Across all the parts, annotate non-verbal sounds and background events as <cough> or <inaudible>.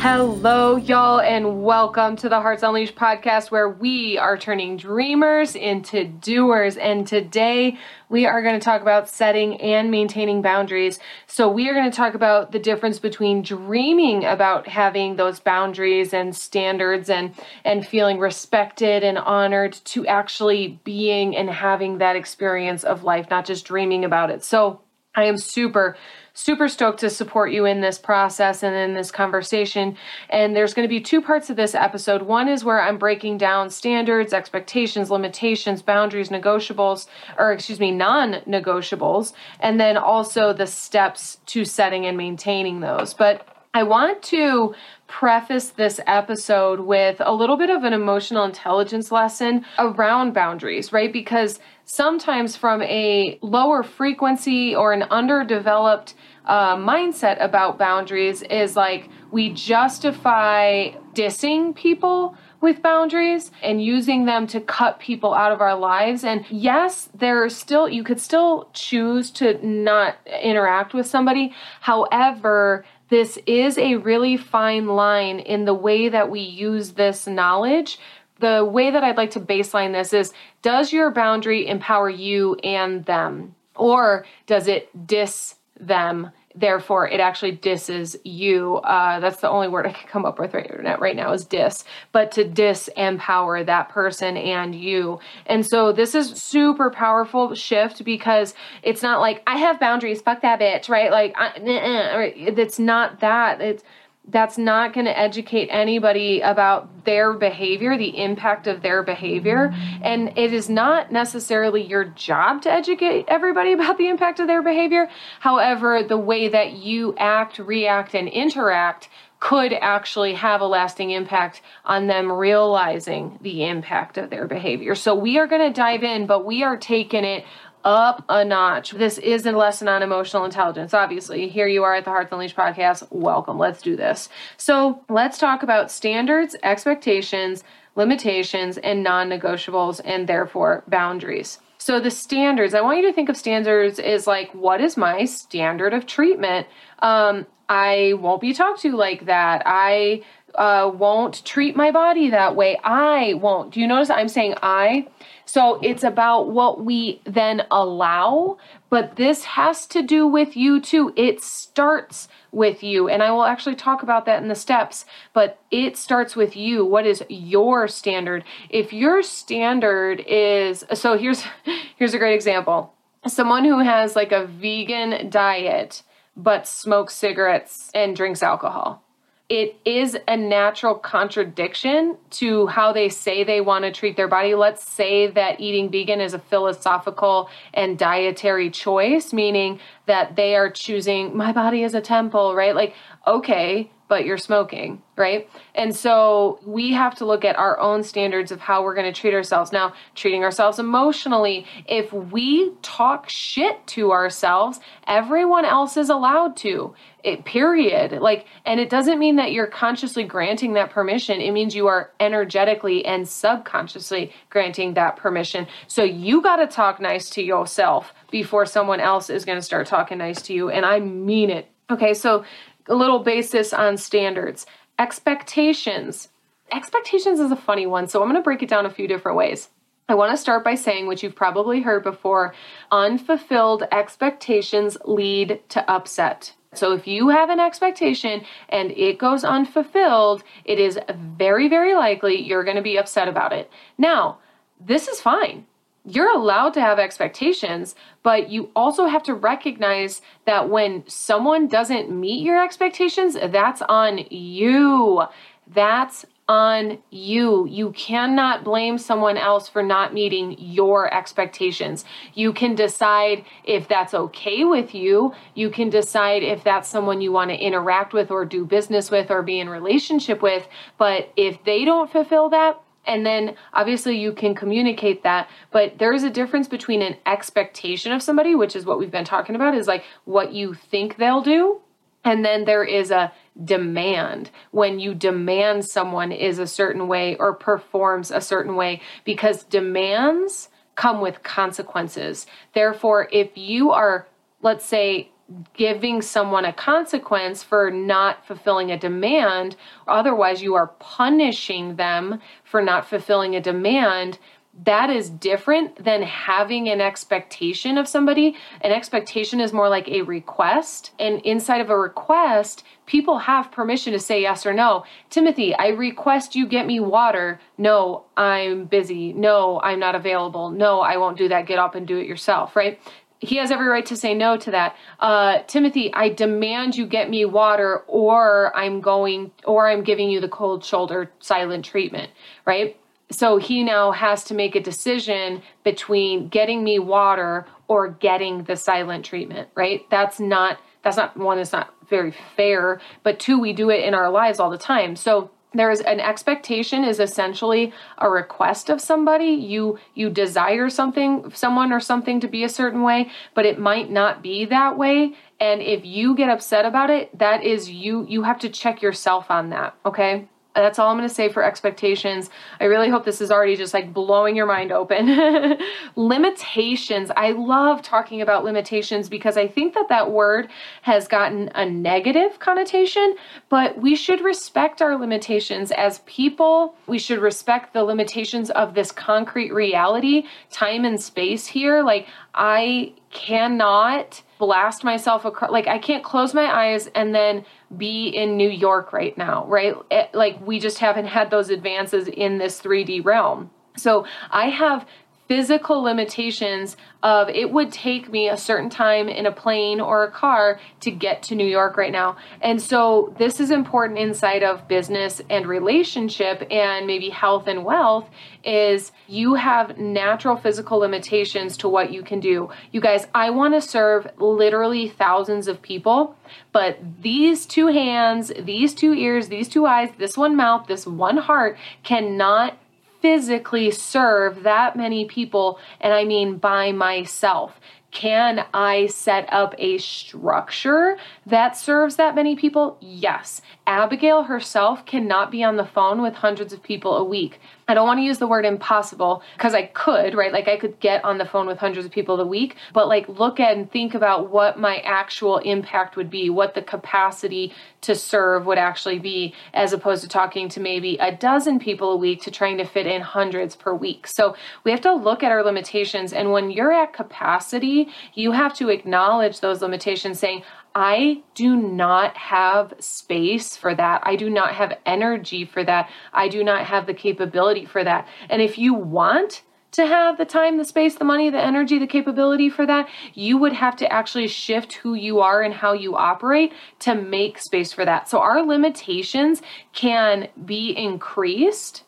Hello, y'all, and welcome to the Hearts Unleashed podcast, where we are turning dreamers into doers. And today we are going to talk about setting and maintaining boundaries. So, we are going to talk about the difference between dreaming about having those boundaries and standards and, and feeling respected and honored to actually being and having that experience of life, not just dreaming about it. So, I am super super stoked to support you in this process and in this conversation. And there's going to be two parts of this episode. One is where I'm breaking down standards, expectations, limitations, boundaries, negotiables, or excuse me, non negotiables, and then also the steps to setting and maintaining those. But I want to preface this episode with a little bit of an emotional intelligence lesson around boundaries, right? Because sometimes from a lower frequency or an underdeveloped uh, mindset about boundaries is like we justify dissing people with boundaries and using them to cut people out of our lives. And yes, there's still, you could still choose to not interact with somebody. However, this is a really fine line in the way that we use this knowledge. The way that I'd like to baseline this is Does your boundary empower you and them? Or does it dis them therefore it actually disses you. Uh, that's the only word i can come up with right, right now is dis. But to disempower that person and you. And so this is super powerful shift because it's not like i have boundaries fuck that bitch right? Like I, it's not that. It's that's not going to educate anybody about their behavior, the impact of their behavior. And it is not necessarily your job to educate everybody <laughs> about the impact of their behavior. However, the way that you act, react, and interact could actually have a lasting impact on them realizing the impact of their behavior. So we are going to dive in, but we are taking it up a notch. This is a lesson on emotional intelligence. Obviously, here you are at the Hearts Unleashed podcast. Welcome. Let's do this. So, let's talk about standards, expectations, limitations, and non negotiables, and therefore boundaries. So, the standards, I want you to think of standards as like, what is my standard of treatment? Um, I won't be talked to like that. I uh, won't treat my body that way. I won't. Do you notice I'm saying I? So it's about what we then allow, but this has to do with you too. It starts with you, and I will actually talk about that in the steps, but it starts with you. What is your standard? If your standard is so here's <laughs> here's a great example. Someone who has like a vegan diet but smokes cigarettes and drinks alcohol it is a natural contradiction to how they say they want to treat their body. Let's say that eating vegan is a philosophical and dietary choice, meaning that they are choosing my body is a temple, right? Like, okay, but you're smoking, right? And so we have to look at our own standards of how we're going to treat ourselves. Now, treating ourselves emotionally, if we talk shit to ourselves, everyone else is allowed to. It, period. Like, and it doesn't mean that you're consciously granting that permission. It means you are energetically and subconsciously granting that permission. So you got to talk nice to yourself before someone else is going to start talking nice to you. And I mean it. Okay, so a little basis on standards. Expectations. Expectations is a funny one, so I'm going to break it down a few different ways. I want to start by saying, what you've probably heard before unfulfilled expectations lead to upset. So if you have an expectation and it goes unfulfilled, it is very, very likely you're going to be upset about it. Now, this is fine you're allowed to have expectations, but you also have to recognize that when someone doesn't meet your expectations, that's on you. That's on you. You cannot blame someone else for not meeting your expectations. You can decide if that's okay with you. You can decide if that's someone you want to interact with or do business with or be in relationship with. But if they don't fulfill that, And then obviously you can communicate that, but there is a difference between an expectation of somebody, which is what we've been talking about, is like what you think they'll do. And then there is a demand when you demand someone is a certain way or performs a certain way because demands come with consequences. Therefore, if you are, let's say, giving someone a consequence for not fulfilling a demand, otherwise, you are punishing them for not fulfilling a demand. That is different than having an expectation of somebody. An expectation is more like a request. And inside of a request, people have permission to say yes or no. Timothy, I request you get me water. No, I'm busy. No, I'm not available. No, I won't do that. Get up and do it yourself, right? He has every right to say no to that. Uh, Timothy, I demand you get me water, or I'm going, or I'm giving you the cold shoulder silent treatment, right? So he now has to make a decision between getting me water or getting the silent treatment, right? That's not, that's not one, it's not very fair, but two, we do it in our lives all the time. So there's an expectation is essentially a request of somebody. You you desire something someone or something to be a certain way but it might not be that way. And if you get upset about it that is you you have to check yourself on that okay that's all I'm going to say for expectations. I really hope this is already just like blowing your mind open. <laughs> limitations. I love talking about limitations because I think that that word has gotten a negative connotation, but we should respect our limitations as people. We should respect the limitations of this concrete reality, time and space here. Like, I cannot blast myself across like I can't close my eyes and then be in New York right now, right? It, like we just haven't had those advances in this 3D realm. So I have physical limitations of it would take me a certain time in a plane or a car to get to New York right now. And so this is important inside of business and relationship and maybe health and wealth is you have natural physical limitations to what you can do. You guys, I want to serve literally thousands of people, but these two hands, these two ears, these two eyes, this one mouth, this one heart cannot physically serve that many people, and I mean by myself. Can I set up a structure that serves that many people? Yes. Abigail herself cannot be on the phone with hundreds of people a week. I don't want to use the word impossible because I could, right? Like I could get on the phone with hundreds of people a week, but like look at and think about what my actual impact would be, what the capacity to serve would actually be, as opposed to talking to maybe a dozen people a week to trying to fit in hundreds per week. So we have to look at our limitations. And when you're at capacity, you have to acknowledge those limitations, saying, I do not have space for that. I do not have energy for that. I do not have the capability for that. And if you want to have the time, the space, the money, the energy, the capability for that, you would have to actually shift who you are and how you operate to make space for that. So our limitations can be increased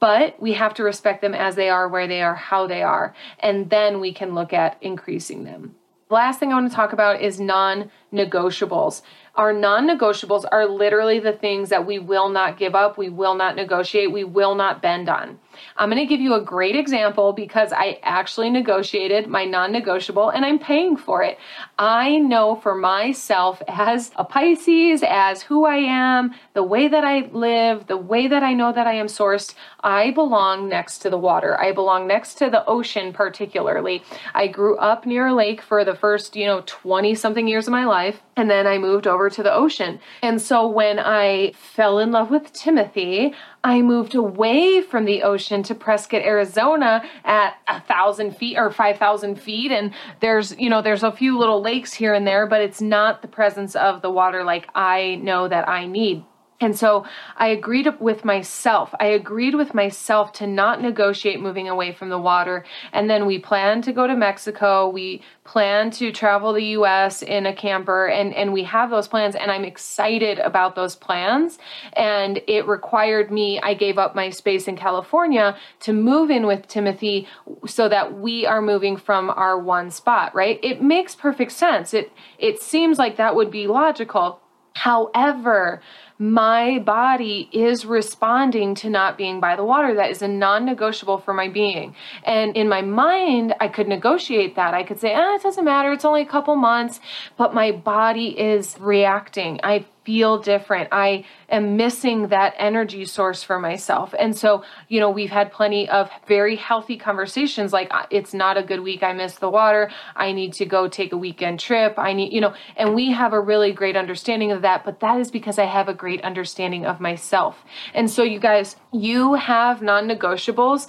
but we have to respect them as they are, where they are, how they are, and then we can look at increasing them. Last thing I want to talk about is non negotiables. Our non negotiables are literally the things that we will not give up, we will not negotiate, we will not bend on. I'm going to give you a great example because I actually negotiated my non negotiable and I'm paying for it. I know for myself as a Pisces, as who I am, the way that I live, the way that I know that I am sourced, I belong next to the water. I belong next to the ocean, particularly. I grew up near a lake for the first, you know, 20 something years of my life. And then I moved over to the ocean. And so when I fell in love with Timothy, I moved away from the ocean to Prescott, Arizona at a thousand feet or 5,000 feet. And there's, you know, there's a few little lakes here and there, but it's not the presence of the water like I know that I need. And so I agreed with myself. I agreed with myself to not negotiate moving away from the water. And then we planned to go to Mexico. We planned to travel the US in a camper and, and we have those plans and I'm excited about those plans. And it required me, I gave up my space in California to move in with Timothy so that we are moving from our one spot, right? It makes perfect sense. It it seems like that would be logical. However, my body is responding to not being by the water. That is a non negotiable for my being. And in my mind, I could negotiate that. I could say, ah, it doesn't matter. It's only a couple months. But my body is reacting. I feel different. I am missing that energy source for myself. And so, you know, we've had plenty of very healthy conversations like, it's not a good week. I miss the water. I need to go take a weekend trip. I need, you know, and we have a really great understanding of that. But that is because I have a great understanding of myself. And so, you guys, you have non negotiables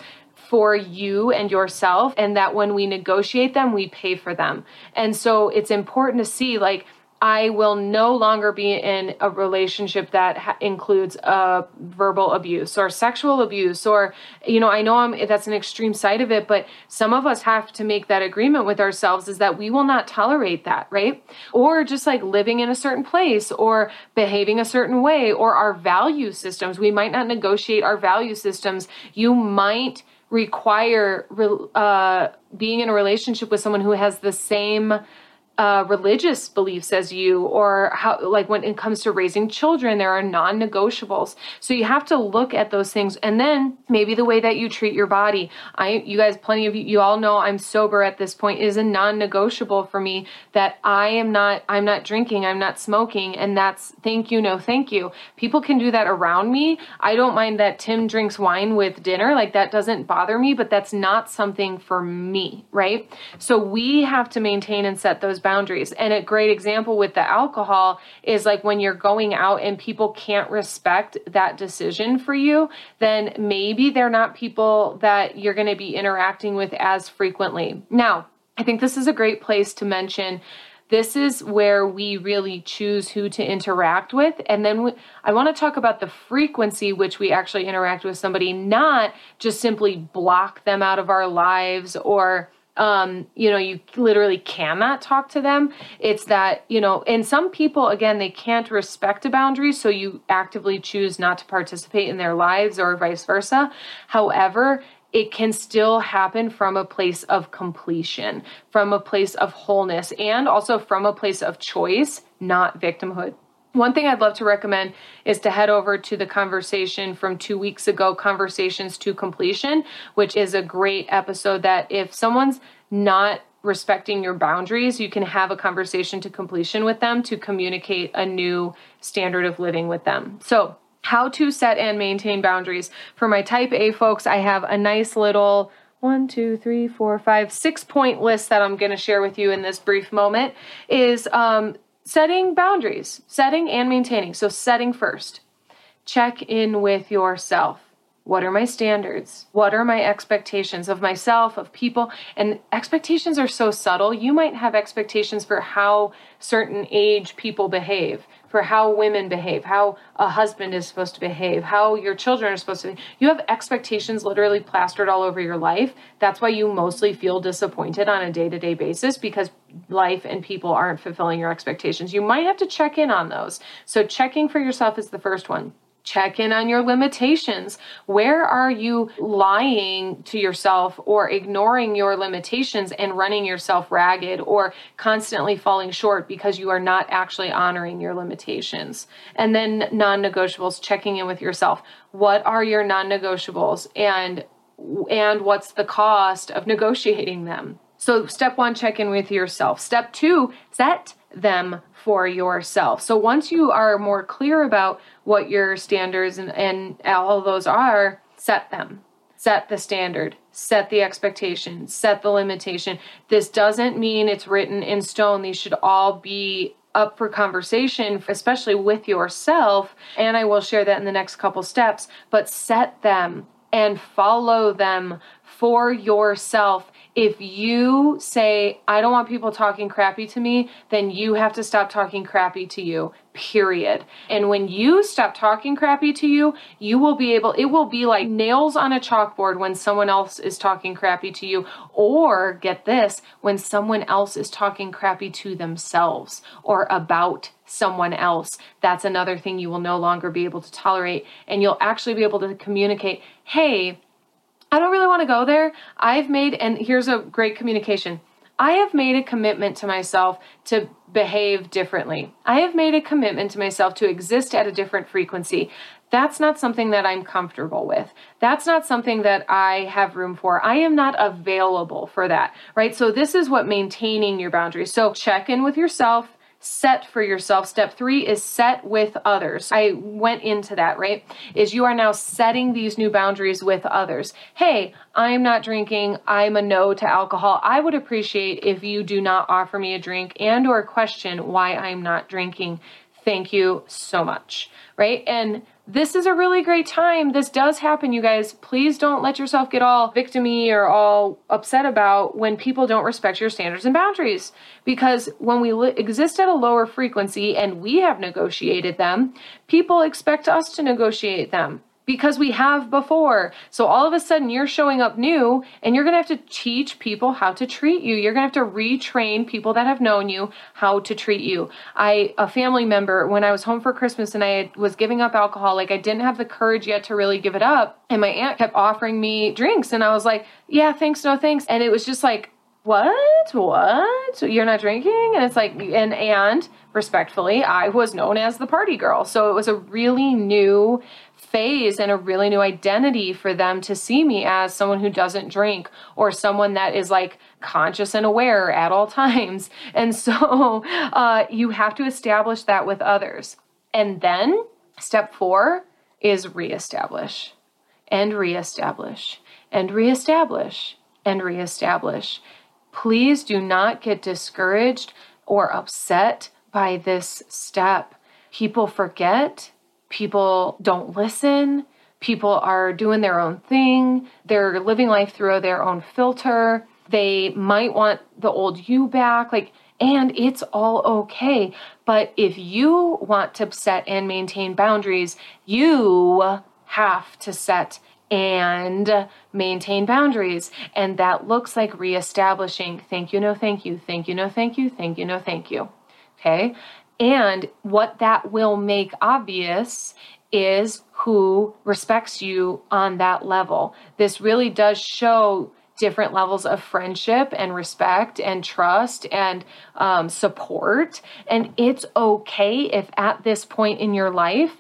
for you and yourself, and that when we negotiate them, we pay for them. And so, it's important to see like, I will no longer be in a relationship that ha- includes uh, verbal abuse or sexual abuse, or you know, I know I'm, that's an extreme side of it, but some of us have to make that agreement with ourselves is that we will not tolerate that, right? Or just like living in a certain place, or behaving a certain way, or our value systems. We might not negotiate our value systems. You might require uh, being in a relationship with someone who has the same uh, religious beliefs as you, or how, like when it comes to raising children, there are non negotiables. So you have to look at those things. And then maybe the way that you treat your body. I, you guys, plenty of you, you all know I'm sober at this point, is a non negotiable for me that I am not, I'm not drinking, I'm not smoking. And that's thank you, no thank you. People can do that around me. I don't mind that Tim drinks wine with dinner. Like that doesn't bother me, but that's not something for me, right? So we have to maintain and set those boundaries boundaries. And a great example with the alcohol is like when you're going out and people can't respect that decision for you, then maybe they're not people that you're going to be interacting with as frequently. Now, I think this is a great place to mention this is where we really choose who to interact with. And then we, I want to talk about the frequency which we actually interact with somebody, not just simply block them out of our lives or um, you know, you literally cannot talk to them. It's that, you know, and some people, again, they can't respect a boundary, so you actively choose not to participate in their lives or vice versa. However, it can still happen from a place of completion, from a place of wholeness, and also from a place of choice, not victimhood. One thing I'd love to recommend is to head over to the conversation from two weeks ago, Conversations to Completion, which is a great episode that if someone's not respecting your boundaries, you can have a conversation to completion with them to communicate a new standard of living with them. So, how to set and maintain boundaries. For my type A folks, I have a nice little one, two, three, four, five, six point list that I'm going to share with you in this brief moment is um, setting boundaries, setting and maintaining. So, setting first. Check in with yourself. What are my standards? What are my expectations of myself, of people? And expectations are so subtle. You might have expectations for how certain age people behave, for how women behave, how a husband is supposed to behave, how your children are supposed to. Behave. You have expectations literally plastered all over your life. That's why you mostly feel disappointed on a day to day basis because life and people aren't fulfilling your expectations. You might have to check in on those. So, checking for yourself is the first one. Check in on your limitations. Where are you lying to yourself or ignoring your limitations and running yourself ragged or constantly falling short because you are not actually honoring your limitations? And then non negotiables, checking in with yourself. What are your non negotiables and and what's the cost of negotiating them? So, step one, check in with yourself. Step two, set them for yourself. So, once you are more clear about what your standards and, and all those are, set them. Set the standard, set the expectation, set the limitation. This doesn't mean it's written in stone. These should all be up for conversation, especially with yourself. And I will share that in the next couple steps, but set them and follow them for yourself if you say, I don't want people talking crappy to me, then you have to stop talking crappy to you, period. And when you stop talking crappy to you, you will be able, it will be like nails on a chalkboard when someone else is talking crappy to you. Or get this, when someone else is talking crappy to themselves or about someone else. That's another thing you will no longer be able to tolerate. And you'll actually be able to communicate, hey, I don't really want to go there. I've made, and here's a great communication I have made a commitment to myself to behave differently. I have made a commitment to myself to exist at a different frequency. That's not something that I'm comfortable with. That's not something that I have room for. I am not available for that, right? So, this is what maintaining your boundaries. So, check in with yourself set for yourself. Step three is set with others. I went into that, right? Is you are now setting these new boundaries with others. Hey, I'm not drinking. I'm a no to alcohol. I would appreciate if you do not offer me a drink and or question why I'm not drinking. Thank you so much, right? And this is a really great time. This does happen, you guys. Please don't let yourself get all victimy or all upset about when people don't respect your standards and boundaries. Because when we li- exist at a lower frequency and we have negotiated them, people expect us to negotiate them because we have before. So all of a sudden you're showing up new and you're going to have to teach people how to treat you. You're going to have to retrain people that have known you how to treat you. I a family member when I was home for Christmas and I was giving up alcohol, like I didn't have the courage yet to really give it up, and my aunt kept offering me drinks and I was like, "Yeah, thanks, no thanks." And it was just like what what you're not drinking and it's like and and respectfully i was known as the party girl so it was a really new phase and a really new identity for them to see me as someone who doesn't drink or someone that is like conscious and aware at all <laughs> times. And so uh, you have to establish that with others. And then step four is reestablish and reestablish and reestablish and reestablish. Please do not get discouraged or upset by this step. People forget people don't listen. People are doing their own thing. They're living life through their own filter. They might want the old you back. Like, and it's all okay. But if you want to set and maintain boundaries, you have to set and maintain boundaries. And that looks like reestablishing thank you, no thank you, thank you, no thank you, thank you, no thank you. Okay. And what that will make obvious is who respects you on that level. This really does show different levels of friendship and respect and trust and um, support. And it's okay if at this point in your life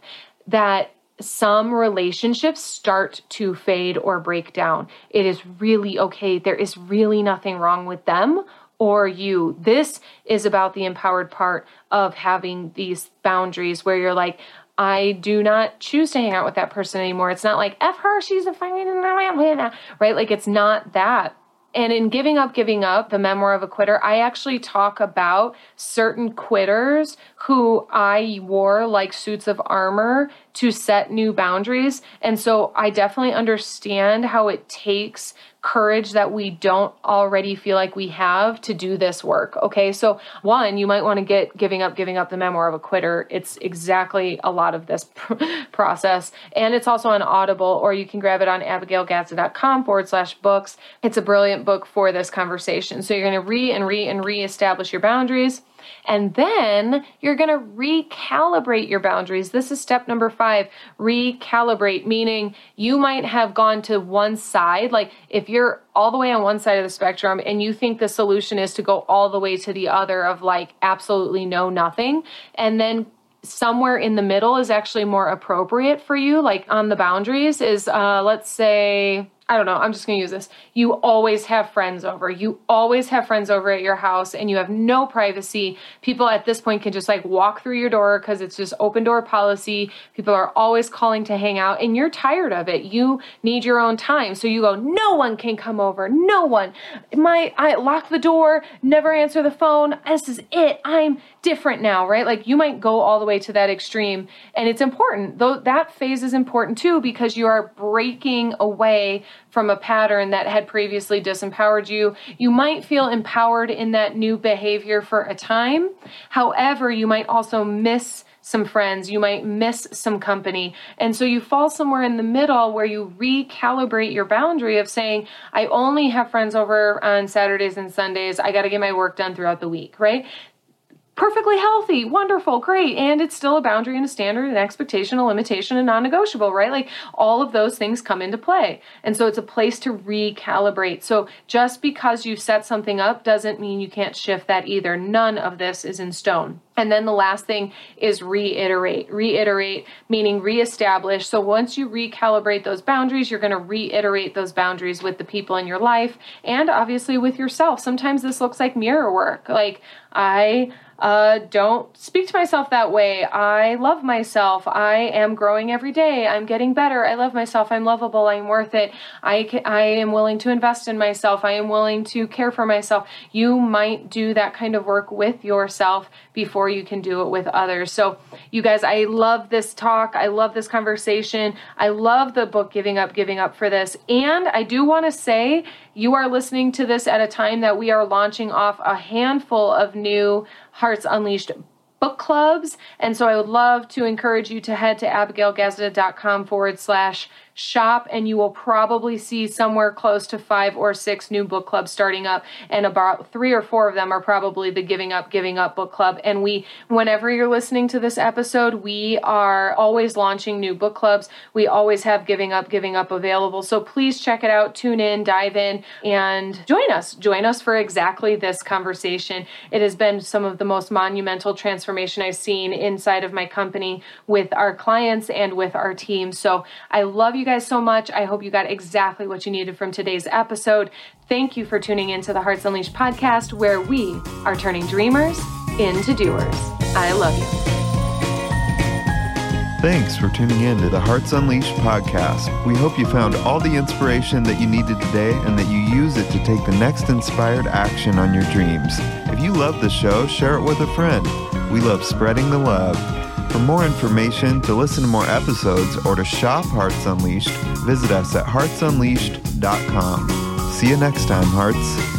that some relationships start to fade or break down. It is really okay. There is really nothing wrong with them or you. This is about the empowered part of having these boundaries where you're like, I do not choose to hang out with that person anymore. It's not like, F her, she's a fine, right? Like, it's not that. And in Giving Up, Giving Up, the memoir of a quitter, I actually talk about certain quitters who I wore like suits of armor to set new boundaries. And so I definitely understand how it takes courage that we don't already feel like we have to do this work. Okay, so one, you might want to get giving up, giving up the memoir of a quitter. It's exactly a lot of this <laughs> process. And it's also on Audible, or you can grab it on abigailgazda.com forward slash books. It's a brilliant book for this conversation. So you're going to re and re and re establish your boundaries. And then you're going to recalibrate your boundaries. This is step number five recalibrate, meaning you might have gone to one side. Like if you're all the way on one side of the spectrum and you think the solution is to go all the way to the other of like absolutely no nothing, and then somewhere in the middle is actually more appropriate for you, like on the boundaries, is uh, let's say I don't know, I'm just gonna use this. You always have friends over. You always have friends over at your house and you have no privacy. People at this point can just like walk through your door because it's just open door policy. People are always calling to hang out and you're tired of it. You need your own time. So you go, no one can come over. No one. My I lock the door, never answer the phone. This is it. I'm different now, right? Like you might go all the way to that extreme. And it's important. Though that phase is important too because you are breaking away from a pattern that had previously disempowered you. You might feel empowered in that new behavior for a time. However, you might also miss some friends, you might miss some company. And so you fall somewhere in the middle where you recalibrate your boundary of saying, I only have friends over on Saturdays and Sundays. I got to get my work done throughout the week, right? Perfectly healthy, wonderful, great. And it's still a boundary and a standard, an expectation, a limitation, and non negotiable, right? Like all of those things come into play. And so it's a place to recalibrate. So just because you've set something up doesn't mean you can't shift that either. None of this is in stone. And then the last thing is reiterate. Reiterate, meaning reestablish. So once you recalibrate those boundaries, you're going to reiterate those boundaries with the people in your life and obviously with yourself. Sometimes this looks like mirror work. Like, I uh, don't speak to myself that way. I love myself. I am growing every day. I'm getting better. I love myself. I'm lovable. I'm worth it. I, can, I am willing to invest in myself. I am willing to care for myself. You might do that kind of work with yourself before you can do it with others. So, you guys, I love this talk. I love this conversation. I love the book Giving Up, Giving Up for this. And I do want to say you are listening to this at a time that we are launching off a handful of new Hearts Unleashed book clubs. And so I would love to encourage you to head to abigailgazda.com forward slash shop and you will probably see somewhere close to five or six new book clubs starting up and about three or four of them are probably the giving up giving up book club. And we whenever you're listening to this episode we are always launching new book clubs. We always have giving up giving up available. So please check it out tune in dive in and join us. Join us for exactly this conversation. It has been some of the most monumental transformation i've seen inside of my company with our clients and with our team. So i love you guys so much. I hope you got exactly what you needed from today's episode. Thank you for tuning in to the Hearts Unleashed podcast, where we are turning dreamers into doers. I love you. Thanks for tuning in to the Hearts Unleashed podcast. We hope you found all the inspiration that you needed today and that you use it to take the next inspired action on your dreams. If you love the show, share it with a friend. We love spreading the love. For more information, to listen to more episodes, or to shop Hearts Unleashed, visit us at heartsunleashed.com. See you next time, Hearts.